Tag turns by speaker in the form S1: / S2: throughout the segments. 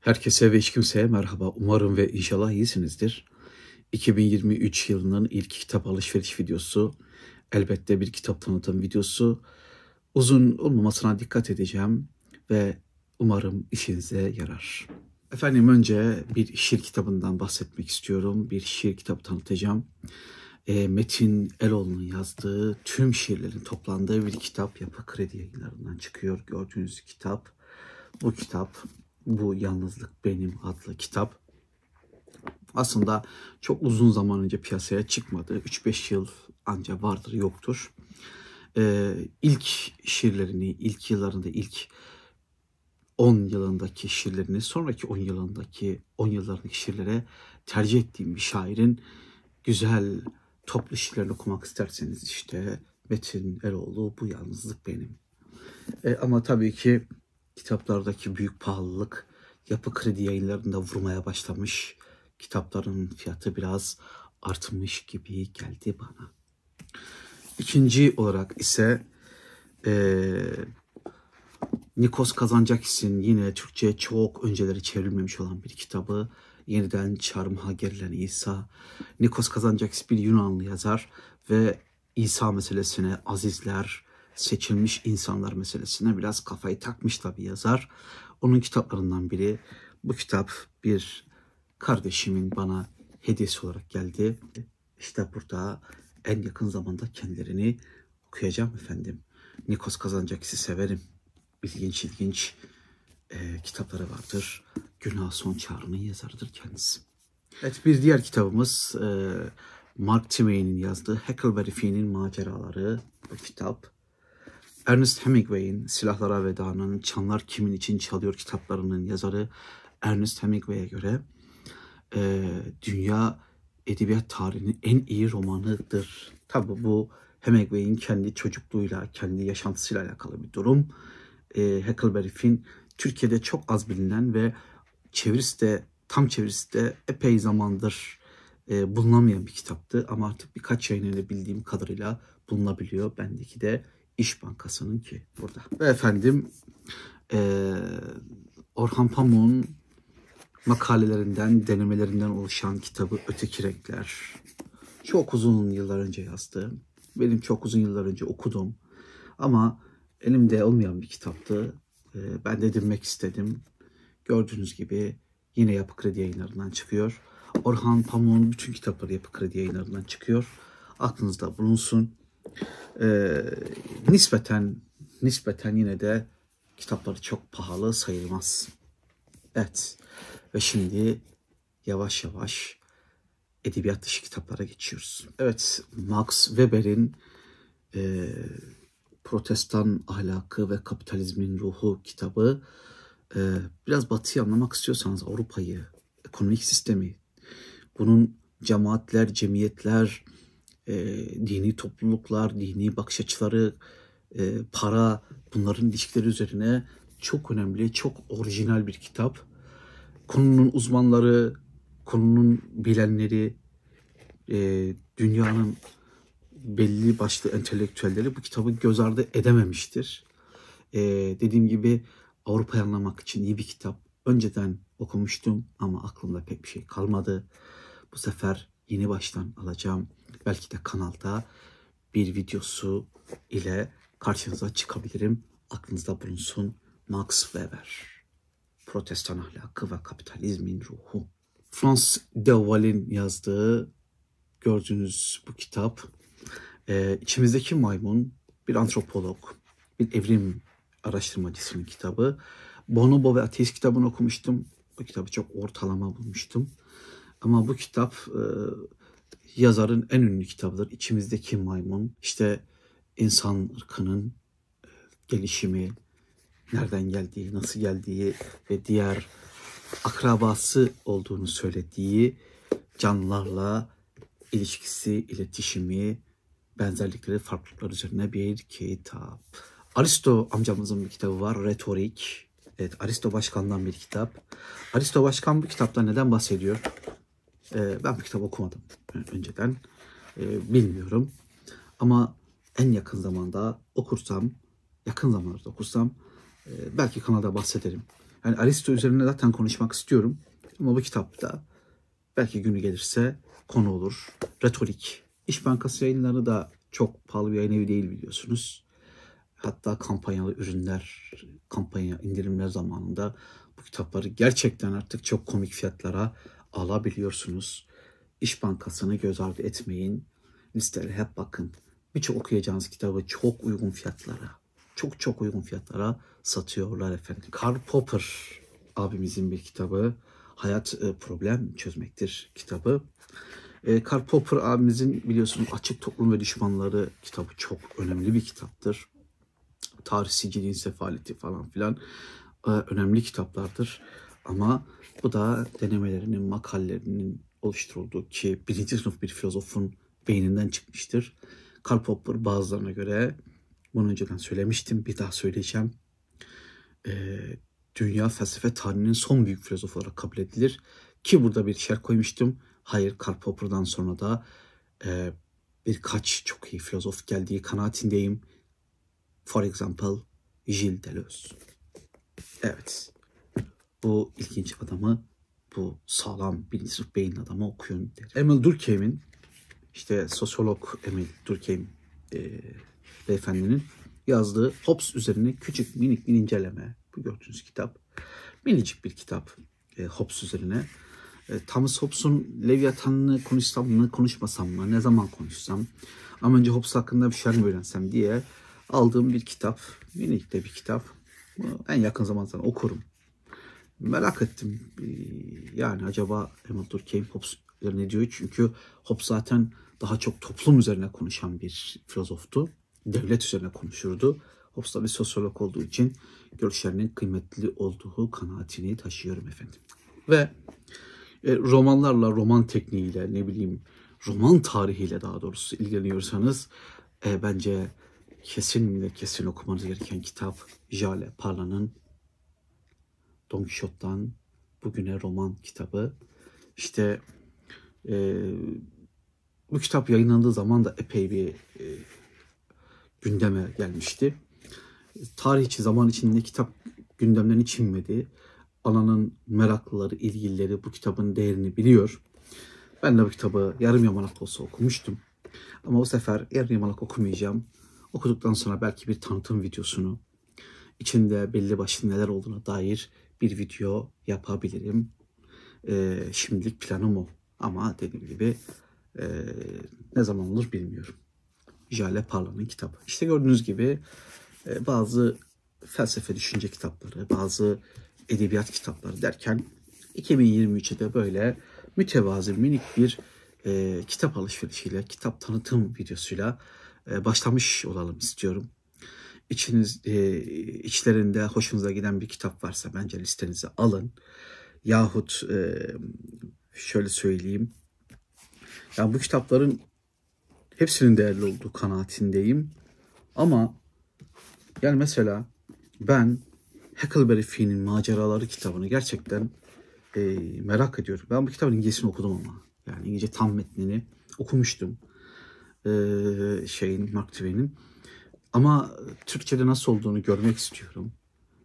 S1: Herkese ve hiç kimseye merhaba. Umarım ve inşallah iyisinizdir. 2023 yılının ilk kitap alışveriş videosu. Elbette bir kitap tanıtım videosu. Uzun olmamasına dikkat edeceğim ve umarım işinize yarar. Efendim önce bir şiir kitabından bahsetmek istiyorum. Bir şiir kitabı tanıtacağım. E, Metin Eloğlu'nun yazdığı tüm şiirlerin toplandığı bir kitap Yapı Kredi yayınlarından çıkıyor. Gördüğünüz kitap. Bu kitap bu Yalnızlık Benim adlı kitap aslında çok uzun zaman önce piyasaya çıkmadı. 3-5 yıl anca vardır yoktur. Ee, ilk şiirlerini, ilk yıllarında, ilk 10 yılındaki şiirlerini, sonraki 10 yılındaki 10 yıllarındaki şiirlere tercih ettiğim bir şairin güzel toplu şiirlerini okumak isterseniz işte Metin Eroğlu Bu Yalnızlık Benim. Ee, ama tabii ki kitaplardaki büyük pahalılık yapı kredi yayınlarında vurmaya başlamış. Kitapların fiyatı biraz artmış gibi geldi bana. İkinci olarak ise e, Nikos Kazancakis'in yine Türkçe çok önceleri çevrilmemiş olan bir kitabı yeniden çarmıha gerilen İsa. Nikos Kazancakis bir Yunanlı yazar ve İsa meselesine azizler, seçilmiş insanlar meselesine biraz kafayı takmış tabii yazar. Onun kitaplarından biri. Bu kitap bir kardeşimin bana hediyesi olarak geldi. İşte burada en yakın zamanda kendilerini okuyacağım efendim. Nikos Kazancakis'i severim. İlginç ilginç e, kitapları vardır. Günah Son Çağrı'nın yazarıdır kendisi. Evet bir diğer kitabımız e, Mark Twain'in yazdığı Huckleberry Finn'in maceraları bu kitap. Ernest Hemingway'in Silahlara Veda'nın Çanlar Kimin için Çalıyor kitaplarının yazarı Ernest Hemingway'e göre e, dünya edebiyat tarihinin en iyi romanıdır. Tabi bu Hemingway'in kendi çocukluğuyla, kendi yaşantısıyla alakalı bir durum. E, Huckleberry Finn Türkiye'de çok az bilinen ve çevirisi de tam çevirisi de epey zamandır e, bulunamayan bir kitaptı. Ama artık birkaç yayın bildiğim kadarıyla bulunabiliyor. Bendeki de İş Bankası'nın ki burada. Ve efendim e, Orhan Pamuk'un makalelerinden, denemelerinden oluşan kitabı Öteki Renkler. Çok uzun yıllar önce yazdı. Benim çok uzun yıllar önce okudum. Ama elimde olmayan bir kitaptı. E, ben de edinmek istedim. Gördüğünüz gibi yine Yapı Kredi yayınlarından çıkıyor. Orhan Pamuk'un bütün kitapları Yapı Kredi yayınlarından çıkıyor. Aklınızda bulunsun e, nispeten nispeten yine de kitapları çok pahalı sayılmaz. Evet ve şimdi yavaş yavaş edebiyat dışı kitaplara geçiyoruz. Evet Max Weber'in e, Protestan Ahlakı ve Kapitalizmin Ruhu kitabı e, biraz batıyı anlamak istiyorsanız Avrupa'yı, ekonomik sistemi, bunun cemaatler, cemiyetler, e, dini topluluklar, dini bakış açıları, e, para bunların ilişkileri üzerine çok önemli, çok orijinal bir kitap. Konunun uzmanları, konunun bilenleri, e, dünyanın belli başlı entelektüelleri bu kitabı göz ardı edememiştir. E, dediğim gibi Avrupa'yı anlamak için iyi bir kitap. Önceden okumuştum ama aklımda pek bir şey kalmadı. Bu sefer yeni baştan alacağım. Belki de kanalda bir videosu ile karşınıza çıkabilirim. Aklınızda bulunsun. Max Weber. Protestan ahlakı ve kapitalizmin ruhu. Frans de Waal'in yazdığı gördüğünüz bu kitap e, içimizdeki maymun bir antropolog, bir evrim araştırmacısının kitabı. Bonobo ve Ateist kitabını okumuştum. Bu kitabı çok ortalama bulmuştum. Ama bu kitap e, yazarın en ünlü kitabıdır. İçimizdeki maymun. İşte insan ırkının e, gelişimi, nereden geldiği, nasıl geldiği ve diğer akrabası olduğunu söylediği canlılarla ilişkisi, iletişimi, benzerlikleri, farklılıklar üzerine bir kitap. Aristo amcamızın bir kitabı var, Retorik. Evet, Aristo Başkan'dan bir kitap. Aristo Başkan bu kitapta neden bahsediyor? E, ben bu kitabı okumadım önceden. E, bilmiyorum. Ama en yakın zamanda okursam, yakın zamanda okursam e, belki kanalda bahsederim. Yani Aristo üzerine zaten konuşmak istiyorum. Ama bu kitapta belki günü gelirse konu olur. Retorik. İş Bankası yayınları da çok pahalı bir yayın evi değil biliyorsunuz. Hatta kampanyalı ürünler, kampanya indirimler zamanında bu kitapları gerçekten artık çok komik fiyatlara alabiliyorsunuz. İş Bankası'nı göz ardı etmeyin. Listelere hep bakın. Birçok okuyacağınız kitabı çok uygun fiyatlara, çok çok uygun fiyatlara satıyorlar efendim. Karl Popper abimizin bir kitabı. Hayat e, Problem Çözmektir kitabı. E, Karl Popper abimizin biliyorsunuz Açık Toplum ve Düşmanları kitabı çok önemli bir kitaptır. Tarih sicilin sefaleti falan filan e, önemli kitaplardır. Ama bu da denemelerinin, makalelerinin oluşturulduğu ki birinci sınıf bir filozofun beyninden çıkmıştır. Karl Popper bazılarına göre bunu önceden söylemiştim bir daha söyleyeceğim. E, dünya felsefe tarihinin son büyük filozof olarak kabul edilir. Ki burada bir şer koymuştum. Hayır Karl Popper'dan sonra da e, birkaç çok iyi filozof geldiği kanaatindeyim. For example Gilles Deleuze. Evet. Bu ilginç adamı, bu sağlam sınıf beyin adamı okuyun derim. Emil Durkheim'in, işte sosyolog Emil Durkheim e, beyefendinin yazdığı Hobbes üzerine küçük minik bir inceleme. Bu gördüğünüz kitap. Minicik bir kitap e, Hobbes üzerine. E, Thomas Hobbes'un Leviathan'ını konuşsam mı, konuşmasam mı, ne zaman konuşsam. Ama önce Hobbes hakkında bir şeyler mi öğrensem diye aldığım bir kitap. Minik de bir kitap. En yakın zamanda okurum. Merak ettim. Ee, yani acaba Emil Durkheim Hobbes ne diyor? Çünkü Hobbes zaten daha çok toplum üzerine konuşan bir filozoftu. Devlet üzerine konuşurdu. Hobbes da bir sosyolog olduğu için görüşlerinin kıymetli olduğu kanaatini taşıyorum efendim. Ve e, romanlarla, roman tekniğiyle, ne bileyim roman tarihiyle daha doğrusu ilgileniyorsanız e, bence kesin ve kesin okumanız gereken kitap Jale Parla'nın Don Quixote'dan bugüne roman kitabı. İşte e, bu kitap yayınlandığı zaman da epey bir e, gündeme gelmişti. Tarih için, zaman içinde kitap gündemden hiç inmedi. Alanın meraklıları, ilgilileri bu kitabın değerini biliyor. Ben de bu kitabı yarım yamalak olsa okumuştum. Ama bu sefer yarım yamalak okumayacağım. Okuduktan sonra belki bir tanıtım videosunu, içinde belli başlı neler olduğuna dair bir video yapabilirim. Ee, şimdilik planım o. Ama dediğim gibi e, ne zaman olur bilmiyorum. Jale Parla'nın kitabı. İşte gördüğünüz gibi e, bazı felsefe düşünce kitapları, bazı edebiyat kitapları derken 2023'de böyle mütevazi minik bir e, kitap alışverişiyle, kitap tanıtım videosuyla e, başlamış olalım istiyorum. İçiniz, e, içlerinde hoşunuza giden bir kitap varsa bence listenize alın. Yahut e, şöyle söyleyeyim. Yani bu kitapların hepsinin değerli olduğu kanaatindeyim. Ama yani mesela ben Huckleberry Finn'in Maceraları kitabını gerçekten e, merak ediyorum. Ben bu kitabın İngilizcesini okudum ama. Yani İngilizce tam metnini okumuştum. E, şeyin, Mark Twain'in. Ama Türkçe'de nasıl olduğunu görmek istiyorum.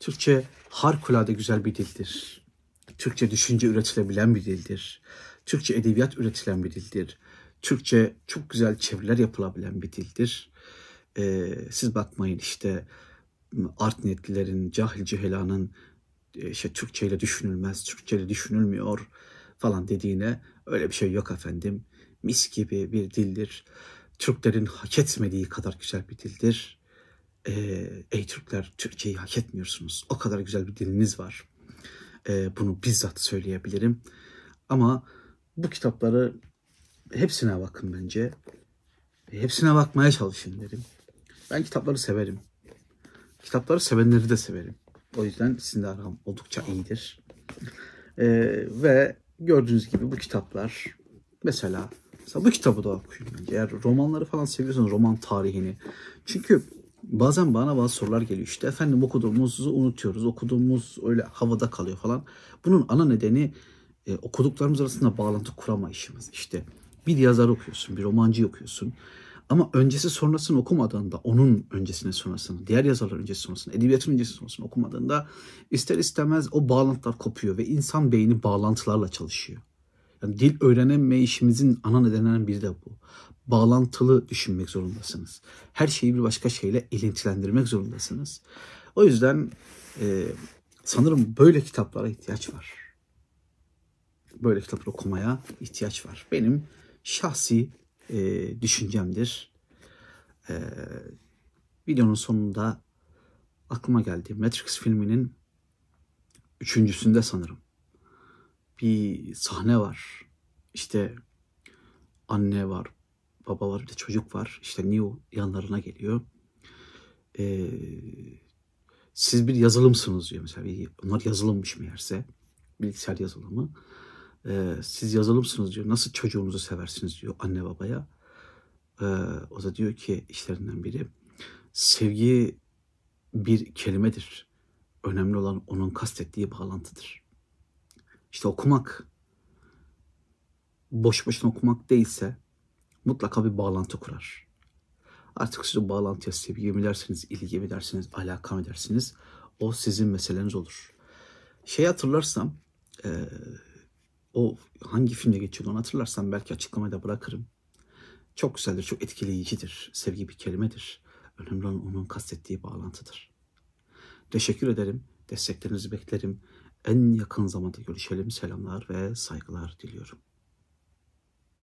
S1: Türkçe harikulade güzel bir dildir. Türkçe düşünce üretilebilen bir dildir. Türkçe edebiyat üretilen bir dildir. Türkçe çok güzel çeviriler yapılabilen bir dildir. Ee, siz bakmayın işte art niyetlilerin, cahil cühelanın e, işte Türkçe ile düşünülmez, Türkçe ile düşünülmüyor falan dediğine öyle bir şey yok efendim. Mis gibi bir dildir. Türklerin hak etmediği kadar güzel bir dildir. Ee, ey Türkler Türkçeyi hak etmiyorsunuz. O kadar güzel bir diliniz var. Ee, bunu bizzat söyleyebilirim. Ama bu kitapları hepsine bakın bence. Hepsine bakmaya çalışın derim. Ben kitapları severim. Kitapları sevenleri de severim. O yüzden sizin de aram oldukça iyidir. Ee, ve gördüğünüz gibi bu kitaplar mesela Mesela bu kitabı da okuyun bence. Eğer romanları falan seviyorsanız roman tarihini. Çünkü bazen bana bazı sorular geliyor. İşte efendim okuduğumuzu unutuyoruz. Okuduğumuz öyle havada kalıyor falan. Bunun ana nedeni e, okuduklarımız arasında bağlantı kuramayışımız. İşte bir yazar okuyorsun, bir romancı okuyorsun. Ama öncesi sonrasını okumadığında, onun öncesini sonrasını, diğer yazarların öncesi sonrasını, edebiyatın öncesi sonrasını okumadığında ister istemez o bağlantılar kopuyor ve insan beyni bağlantılarla çalışıyor. Yani dil öğrenemeyişimizin ana nedenlerinden biri de bu. Bağlantılı düşünmek zorundasınız. Her şeyi bir başka şeyle ilintilendirmek zorundasınız. O yüzden e, sanırım böyle kitaplara ihtiyaç var. Böyle kitaplar okumaya ihtiyaç var. Benim şahsi e, düşüncemdir. E, videonun sonunda aklıma geldi. Matrix filminin üçüncüsünde sanırım bir sahne var. İşte anne var, baba var, bir de çocuk var. İşte Neo yanlarına geliyor. Ee, siz bir yazılımsınız diyor mesela. Bir, onlar yazılımmış meğerse. Bilgisayar yazılımı. Ee, siz yazılımsınız diyor. Nasıl çocuğunuzu seversiniz diyor anne babaya. Ee, o da diyor ki işlerinden biri. Sevgi bir kelimedir. Önemli olan onun kastettiği bağlantıdır. İşte okumak boş boşuna okumak değilse mutlaka bir bağlantı kurar. Artık siz o bağlantıya sevgi mi dersiniz, ilgi mi dersiniz, alaka mı dersiniz o sizin meseleniz olur. Şey hatırlarsam e, o hangi filmde geçiyordu onu hatırlarsam belki açıklamayı da bırakırım. Çok güzeldir, çok etkileyicidir. Sevgi bir kelimedir. Önemli olan onun kastettiği bağlantıdır. Teşekkür ederim. Desteklerinizi beklerim. En yakın zamanda görüşelim. Selamlar ve saygılar diliyorum.